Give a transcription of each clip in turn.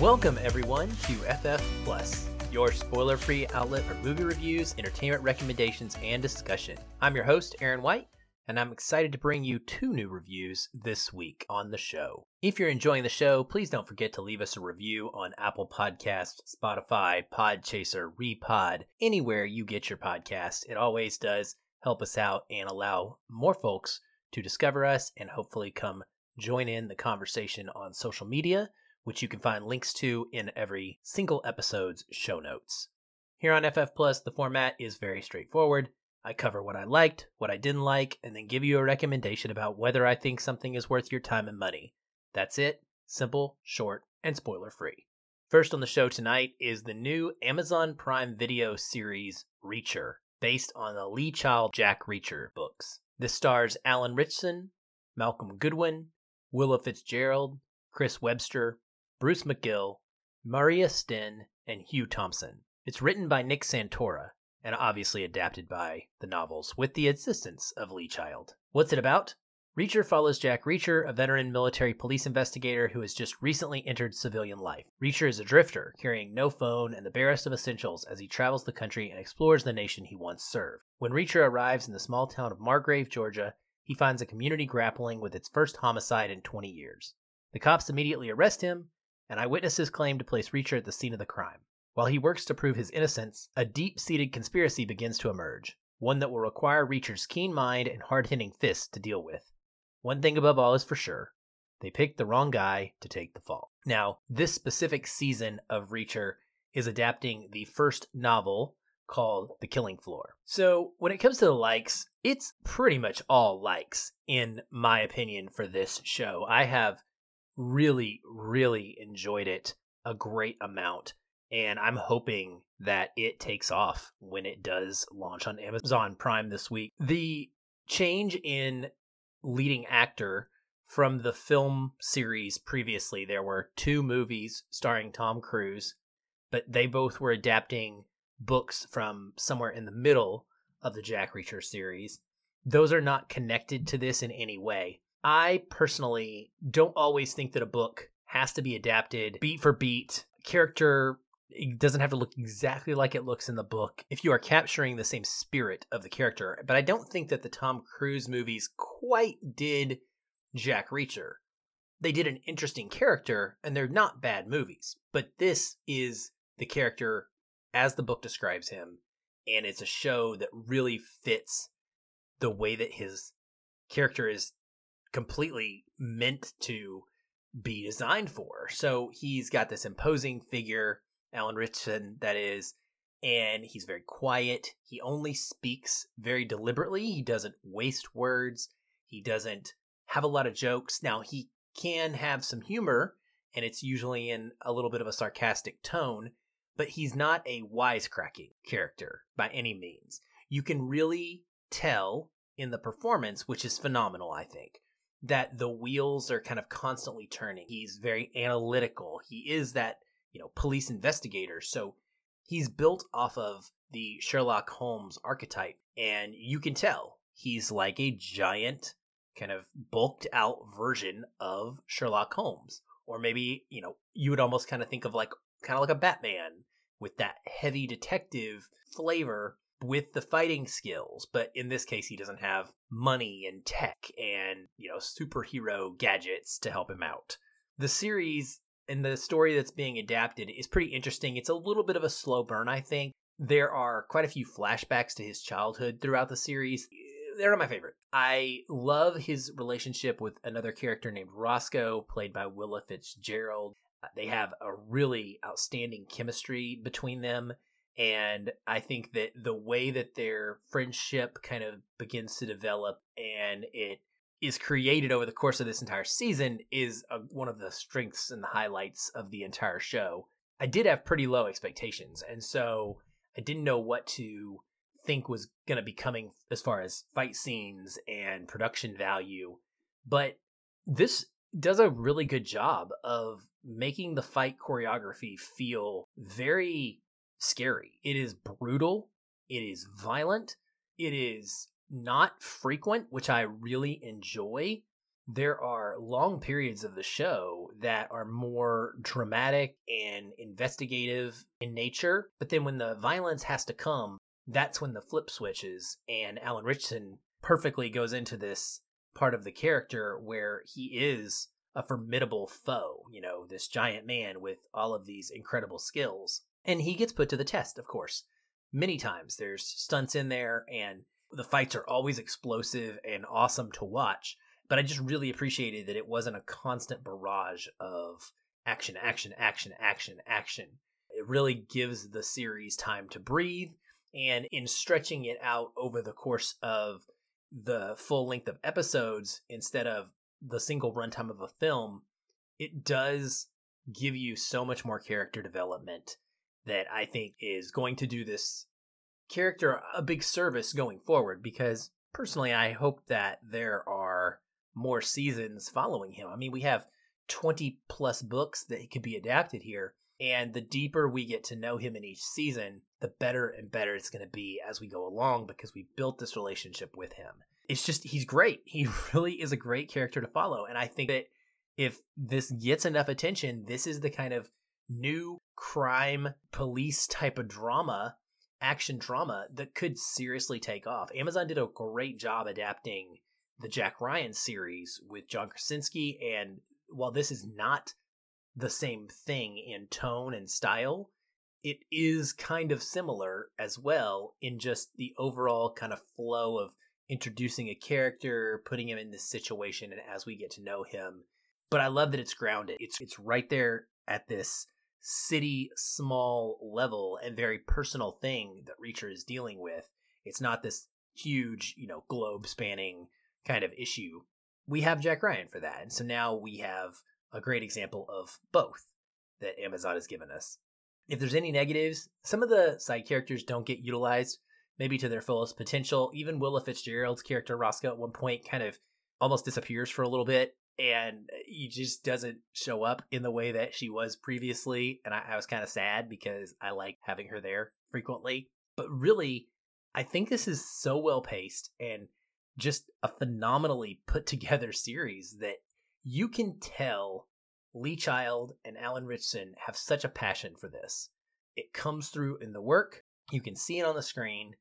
Welcome, everyone, to FF Plus, your spoiler free outlet for movie reviews, entertainment recommendations, and discussion. I'm your host, Aaron White, and I'm excited to bring you two new reviews this week on the show. If you're enjoying the show, please don't forget to leave us a review on Apple Podcasts, Spotify, Podchaser, Repod, anywhere you get your podcast. It always does help us out and allow more folks to discover us and hopefully come join in the conversation on social media, which you can find links to in every single episode's show notes. Here on FF Plus, the format is very straightforward. I cover what I liked, what I didn't like, and then give you a recommendation about whether I think something is worth your time and money. That's it. Simple, short, and spoiler free. First on the show tonight is the new Amazon Prime Video series Reacher, based on the Lee Child Jack Reacher books. This stars Alan Ritchson, Malcolm Goodwin, Willa Fitzgerald, Chris Webster, Bruce McGill, Maria Sten, and Hugh Thompson. It's written by Nick Santora and obviously adapted by the novels with the assistance of Lee Child. What's it about? Reacher follows Jack Reacher, a veteran military police investigator who has just recently entered civilian life. Reacher is a drifter, carrying no phone and the barest of essentials as he travels the country and explores the nation he once served. When Reacher arrives in the small town of Margrave, Georgia, he finds a community grappling with its first homicide in 20 years. The cops immediately arrest him, and eyewitnesses claim to place Reacher at the scene of the crime. While he works to prove his innocence, a deep seated conspiracy begins to emerge, one that will require Reacher's keen mind and hard hitting fists to deal with. One thing above all is for sure they picked the wrong guy to take the fall. Now, this specific season of Reacher is adapting the first novel called The Killing Floor. So, when it comes to the likes, it's pretty much all likes, in my opinion, for this show. I have really, really enjoyed it a great amount and I'm hoping that it takes off when it does launch on Amazon Prime this week. The change in leading actor from the film series previously, there were two movies starring Tom Cruise, but they both were adapting books from somewhere in the middle of the Jack Reacher series. Those are not connected to this in any way. I personally don't always think that a book has to be adapted beat for beat, character doesn't have to look exactly like it looks in the book if you are capturing the same spirit of the character. But I don't think that the Tom Cruise movies quite did Jack Reacher. They did an interesting character, and they're not bad movies. But this is the character as the book describes him, and it's a show that really fits the way that his character is completely meant to be designed for. So he's got this imposing figure Alan Ritchson, that is, and he's very quiet. He only speaks very deliberately. He doesn't waste words. He doesn't have a lot of jokes. Now, he can have some humor, and it's usually in a little bit of a sarcastic tone, but he's not a wisecracking character by any means. You can really tell in the performance, which is phenomenal, I think, that the wheels are kind of constantly turning. He's very analytical. He is that you know, police investigator. So he's built off of the Sherlock Holmes archetype, and you can tell he's like a giant, kind of bulked out version of Sherlock Holmes. Or maybe, you know, you would almost kind of think of like kind of like a Batman with that heavy detective flavor with the fighting skills, but in this case, he doesn't have money and tech and, you know, superhero gadgets to help him out. The series and the story that's being adapted is pretty interesting. It's a little bit of a slow burn, I think. There are quite a few flashbacks to his childhood throughout the series. They're not my favorite. I love his relationship with another character named Roscoe, played by Willa Fitzgerald. They have a really outstanding chemistry between them. And I think that the way that their friendship kind of begins to develop and it is created over the course of this entire season is a, one of the strengths and the highlights of the entire show. I did have pretty low expectations, and so I didn't know what to think was going to be coming as far as fight scenes and production value. But this does a really good job of making the fight choreography feel very scary. It is brutal, it is violent, it is not frequent, which I really enjoy, there are long periods of the show that are more dramatic and investigative in nature. But then when the violence has to come, that's when the flip switches. And Alan Ritchson perfectly goes into this part of the character where he is a formidable foe, you know, this giant man with all of these incredible skills. And he gets put to the test, of course. Many times there's stunts in there, and the fights are always explosive and awesome to watch but I just really appreciated that it wasn't a constant barrage of action, action, action, action, action. It really gives the series time to breathe. And in stretching it out over the course of the full length of episodes instead of the single runtime of a film, it does give you so much more character development that I think is going to do this character a big service going forward because personally I hope that there are more seasons following him. I mean, we have 20 plus books that could be adapted here. And the deeper we get to know him in each season, the better and better it's going to be as we go along because we built this relationship with him. It's just, he's great. He really is a great character to follow. And I think that if this gets enough attention, this is the kind of new crime police type of drama, action drama that could seriously take off. Amazon did a great job adapting the Jack Ryan series with John Krasinski. And while this is not the same thing in tone and style, it is kind of similar as well in just the overall kind of flow of introducing a character, putting him in this situation, and as we get to know him. But I love that it's grounded. It's it's right there at this city small level and very personal thing that Reacher is dealing with. It's not this huge, you know, globe spanning kind of issue. We have Jack Ryan for that. And so now we have a great example of both that Amazon has given us. If there's any negatives, some of the side characters don't get utilized maybe to their fullest potential. Even Willa Fitzgerald's character Roscoe at one point kind of almost disappears for a little bit and he just doesn't show up in the way that she was previously. And I, I was kind of sad because I like having her there frequently. But really, I think this is so well paced and just a phenomenally put together series that you can tell Lee Child and Alan Ritchson have such a passion for this. It comes through in the work. You can see it on the screen.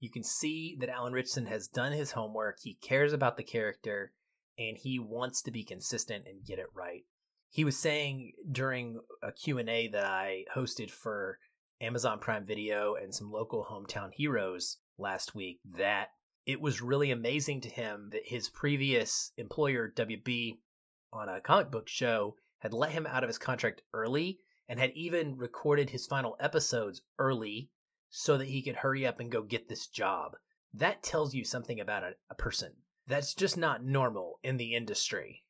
You can see that Alan Ritchson has done his homework. He cares about the character and he wants to be consistent and get it right. He was saying during a Q&A that I hosted for Amazon Prime Video and some local hometown heroes last week that it was really amazing to him that his previous employer, WB, on a comic book show, had let him out of his contract early and had even recorded his final episodes early so that he could hurry up and go get this job. That tells you something about a, a person. That's just not normal in the industry.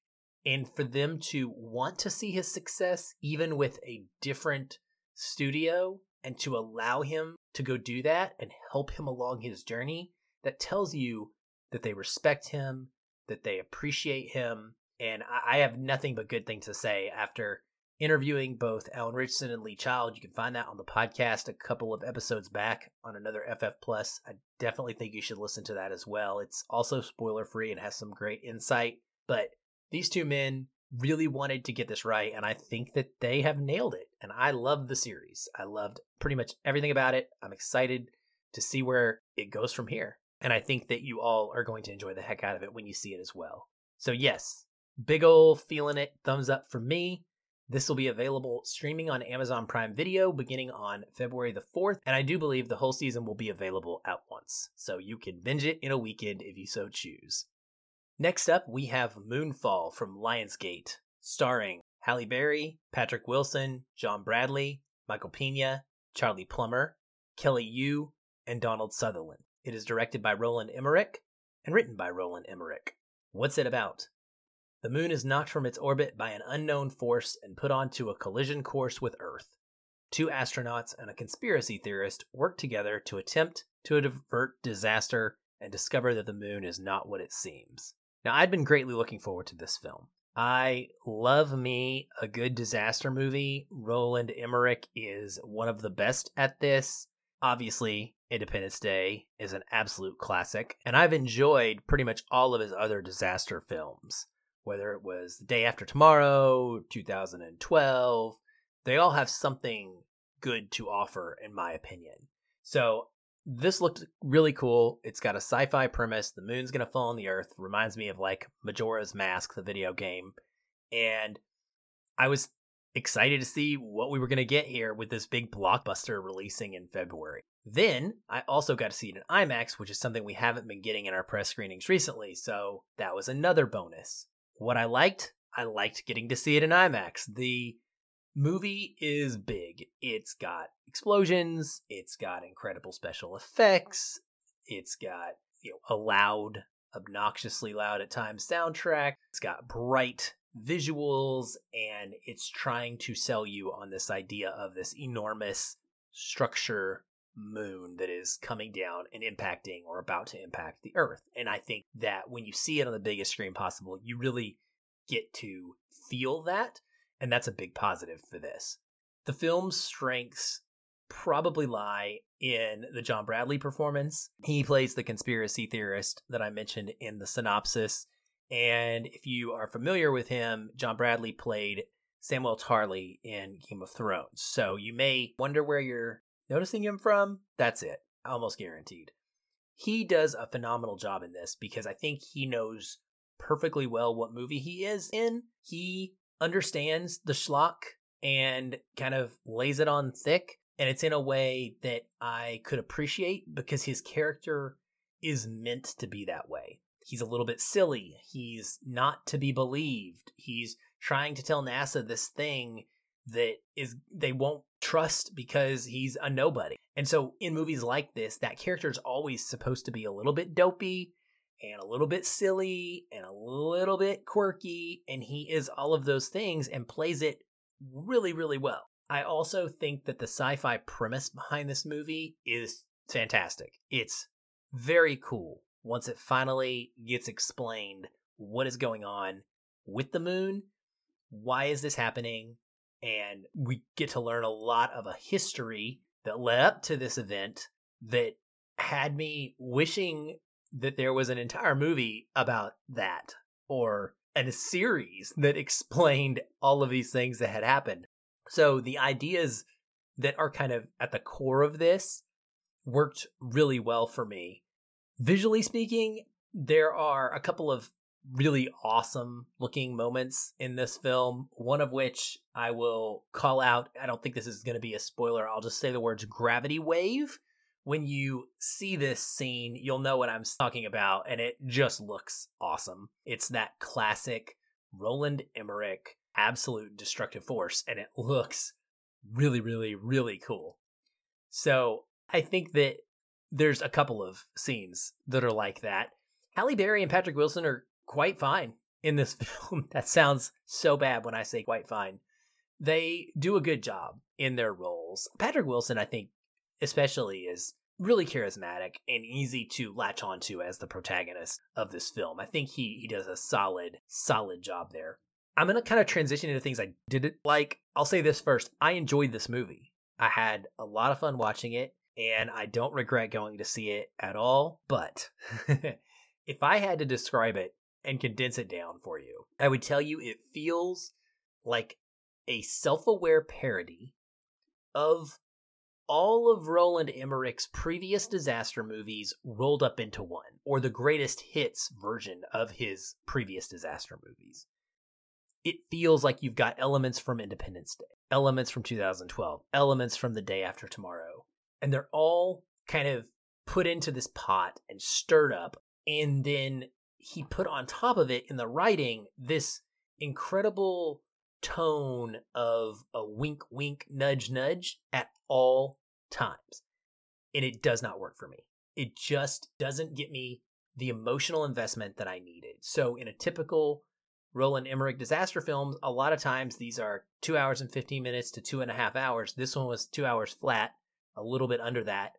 And for them to want to see his success, even with a different studio, and to allow him to go do that and help him along his journey, that tells you that they respect him, that they appreciate him. And I, have nothing but good things to say after interviewing both Alan Ritchson and Lee Child. You can find that on the podcast a couple of episodes back on another FF Plus. I definitely think you should listen to that as well. It's also spoiler free and has some great insight. But these two men really wanted to get this right, and I think that they have nailed it. And I love the series. I loved pretty much everything about it. I'm excited to see where it goes from here. And I think that you all are going to enjoy the heck out of it when you see it as well. So, yes, big ol' feeling it. Thumbs up for me. This will be available streaming on Amazon Prime Video beginning on February the 4th, and I do believe the whole season will be available at once, so you can binge it in a weekend if you so choose. Next up, we have Moonfall from Lionsgate, starring Halle Berry, Patrick Wilson, John Bradley, Michael Pena, Charlie Plummer, Kelly Yu, and Donald Sutherland. It is directed by Roland Emmerich and written by Roland Emmerich. What's it about? The moon is knocked from its orbit by an unknown force and put onto a collision course with Earth. Two astronauts and a conspiracy theorist work together to attempt to avert disaster and discover that the moon is not what it seems. Now, I'd been greatly looking forward to this film. I love me a good disaster movie. Roland Emmerich is one of the best at this. Obviously, Independence Day is an absolute classic, and I've enjoyed pretty much all of his other disaster films. Whether it was The Day After Tomorrow, 2012, they all have something good to offer, in my opinion. So this looked really cool. It's got a sci fi premise. The moon's to fall on the earth. Reminds me of like Majora's Mask, the video game. And I was excited to see what we were to get here with this big blockbuster releasing in February. Then I also got to see it in IMAX, which is something we haven't been getting in our press screenings recently. So that was another bonus. What I liked, I liked getting to see it in IMAX. The movie is big. It's got explosions, it's got incredible special effects, it's got, you know, a loud, obnoxiously loud at times soundtrack. It's got bright visuals and it's trying to sell you on this idea of this enormous structure moon that is coming down and impacting or about to impact the earth. And I think that when you see it on the biggest screen possible, you really get to feel that. And that's a big positive for this. The film's strengths probably lie in the John Bradley performance. He plays the conspiracy theorist that I mentioned in the synopsis. And if you are familiar with him, John Bradley played Samwell Tarly in Game of Thrones. So you may wonder where you're noticing him from. That's it. Almost guaranteed. He does a phenomenal job in this because I think he knows perfectly well what movie he is in. He understands the schlock and kind of lays it on thick. And it's in a way that I could appreciate because his character is meant to be that way. He's a little bit silly. He's not to be believed. He's trying to tell NASA this thing that is they won't trust because he's a nobody. And so in movies like this, that character is always supposed to be a little bit dopey and a little bit silly and a little bit quirky and he is all of those things and plays it really really well. I also think that the sci-fi premise behind this movie is fantastic. It's very cool once it finally gets explained what is going on with the moon, why is this happening, and we get to learn a lot of a history that led up to this event that had me wishing that there was an entire movie about that or a series that explained all of these things that had happened. So the ideas that are kind of at the core of this worked really well for me. Visually speaking, there are a couple of really awesome looking moments in this film, one of which I will call out. I don't think this is going to be a spoiler. I'll just say the words gravity wave. When you see this scene, you'll know what I'm talking about, and it just looks awesome. It's that classic Roland Emmerich absolute destructive force, and it looks really, really, really cool. So I think that there's a couple of scenes that are like that. Halle Berry and Patrick Wilson are quite fine in this film. that sounds so bad when I say quite fine. They do a good job in their roles. Patrick Wilson, I think, especially, is really charismatic and easy to latch onto as the protagonist of this film. I think he he does a solid solid job there. I'm going to kind of transition into things I didn't like. I'll say this first. I enjoyed this movie. I had a lot of fun watching it and I don't regret going to see it at all, but if I had to describe it and condense it down for you. I would tell you it feels like a self aware parody of all of Roland Emmerich's previous disaster movies rolled up into one, or the greatest hits version of his previous disaster movies. It feels like you've got elements from Independence Day, elements from 2012, elements from The Day After Tomorrow, and they're all kind of put into this pot and stirred up and then he put on top of it in the writing this incredible tone of a wink wink nudge nudge at all times. And it does not work for me. It just doesn't get me the emotional investment that i needed. So in a typical roland emmerich disaster film a lot of times these are two hours and 15 minutes to two and a half hours. This one was two hours flat a little bit under that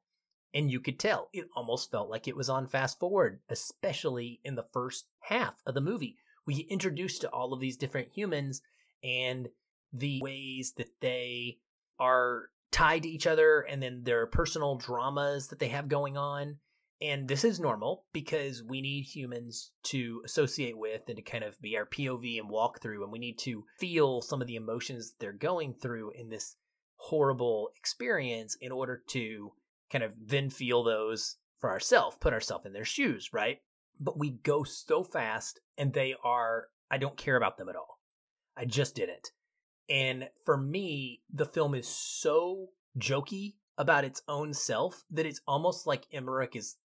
and you could tell it almost felt like it was on fast forward, especially in the first half of the movie. We get introduced to all of these different humans and the ways that they are tied to each other and then their personal dramas that they have going on. And this is normal because we need humans to associate with and to kind of be our POV and walk through, and we need to feel some of the emotions they're going through in this horrible experience in order to kind of then feel those for ourselves, put ourselves in their shoes, right? But we go so fast and they are, I don't care about them at all. I just didn't. And for me, the film is so jokey about its own self that it's almost like Emmerich is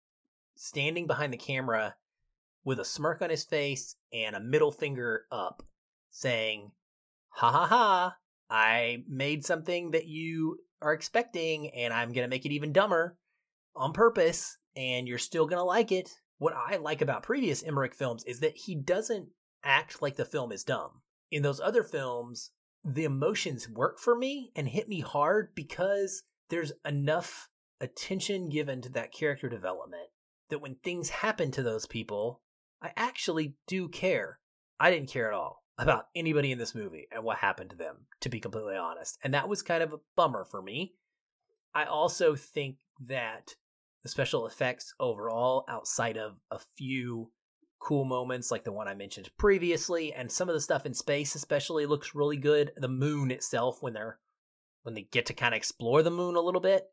standing behind the camera with a smirk on his face and a middle finger up, saying, Ha ha ha, I made something that you are expecting, and I'm going to make it even dumber on purpose, and you're still going to like it. What I like about previous Emmerich films is that he doesn't act like the film is dumb. In those other films, the emotions work for me and hit me hard because there's enough attention given to that character development that when things happen to those people, I actually do care. I didn't care at all about anybody in this movie and what happened to them, to be completely honest. And that was kind of a bummer for me. I also think that the special effects overall, outside of a few cool moments like the one I mentioned previously, and some of the stuff in space especially looks really good. The moon itself, when they're when they get to kind of explore the moon a little bit,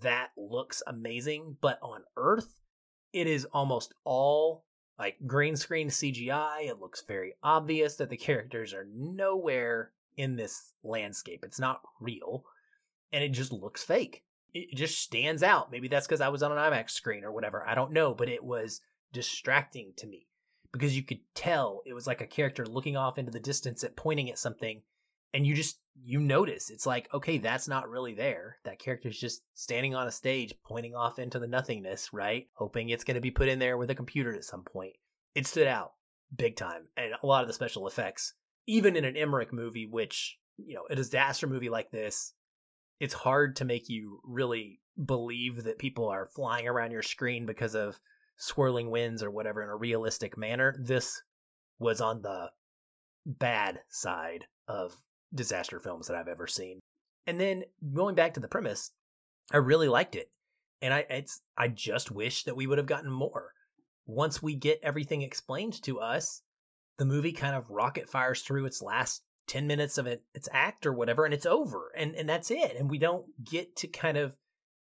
that looks amazing. But on Earth, it is almost all like green screen CGI. It looks very obvious that the characters are nowhere in this landscape. It's not real. And it just looks fake. It just stands out. Maybe that's because I was on an IMAX screen or whatever. I don't know. But it was distracting to me because you could tell it was like a character looking off into the distance at pointing at something and you just you notice it's like okay that's not really there. That character's just standing on a stage pointing off into the nothingness right? Hoping it's going to be put in there with a computer at some point. It stood out big time and a lot of the special effects even in an emmerich movie which you know a disaster movie like this it's hard to make you really believe that people are flying around your screen because of swirling winds or whatever in a realistic manner. This was on the bad side of disaster films that I've ever seen. And then going back to the premise, I really liked it. And I it's I just wish that we would have gotten more. Once we get everything explained to us, the movie kind of rocket fires through its last 10 minutes of it, its act or whatever and it's over. And and that's it. And we don't get to kind of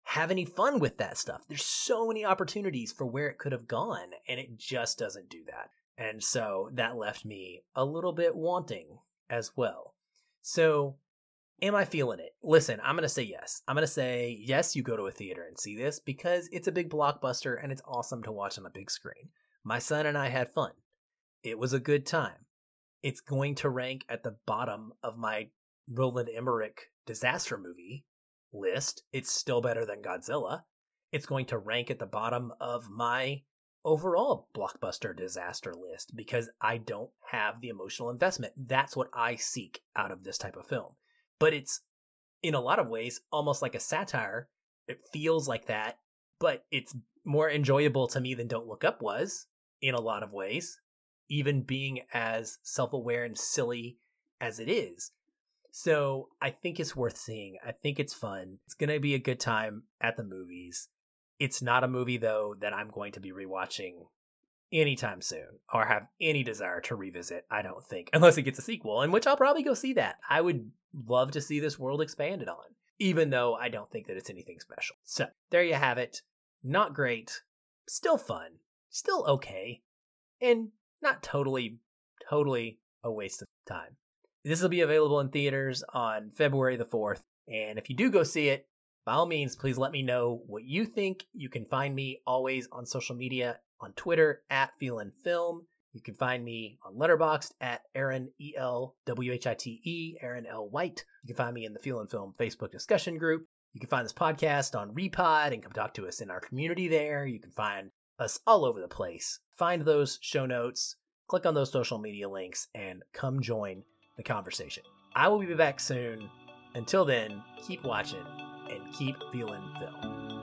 have any fun with that stuff. There's so many opportunities for where it could have gone and it just doesn't do that. And so that left me a little bit wanting as well. So, am I feeling it? Listen, I'm going to say yes. I'm going to say yes, you go to a theater and see this because it's a big blockbuster and it's awesome to watch on a big screen. My son and I had fun. It was a good time. It's going to rank at the bottom of my Roland Emmerich disaster movie list. It's still better than Godzilla. It's going to rank at the bottom of my overall blockbuster disaster list because I don't have the emotional investment. That's what I seek out of this type of film. But it's in a lot of ways almost like a satire. It feels like that, but it's more enjoyable to me than Don't Look Up was in a lot of ways, even being as self aware and silly as it is. So I think it's worth seeing. I think it's fun. It's going to be a good time at the movies. It's not a movie though that I'm going to be rewatching anytime soon or have any desire to revisit, I don't think, unless it gets a sequel, in which I'll probably go see that. I would love to see this world expanded on, even though I don't think that it's anything special. So, there you have it. Not great, still fun, still okay, and not totally, totally a waste of time. This will be available in theaters on February the 4th, and if you do go see it, by all means, please let me know what you think. You can find me always on social media on Twitter at Feelin Film. You can find me on Letterboxd at Aaron E L W H I T E Aaron L White. You can find me in the Feelin Film Facebook discussion group. You can find this podcast on Repod and come talk to us in our community there. You can find us all over the place. Find those show notes, click on those social media links, and come join the conversation. I will be back soon. Until then, keep watching and keep feeling film.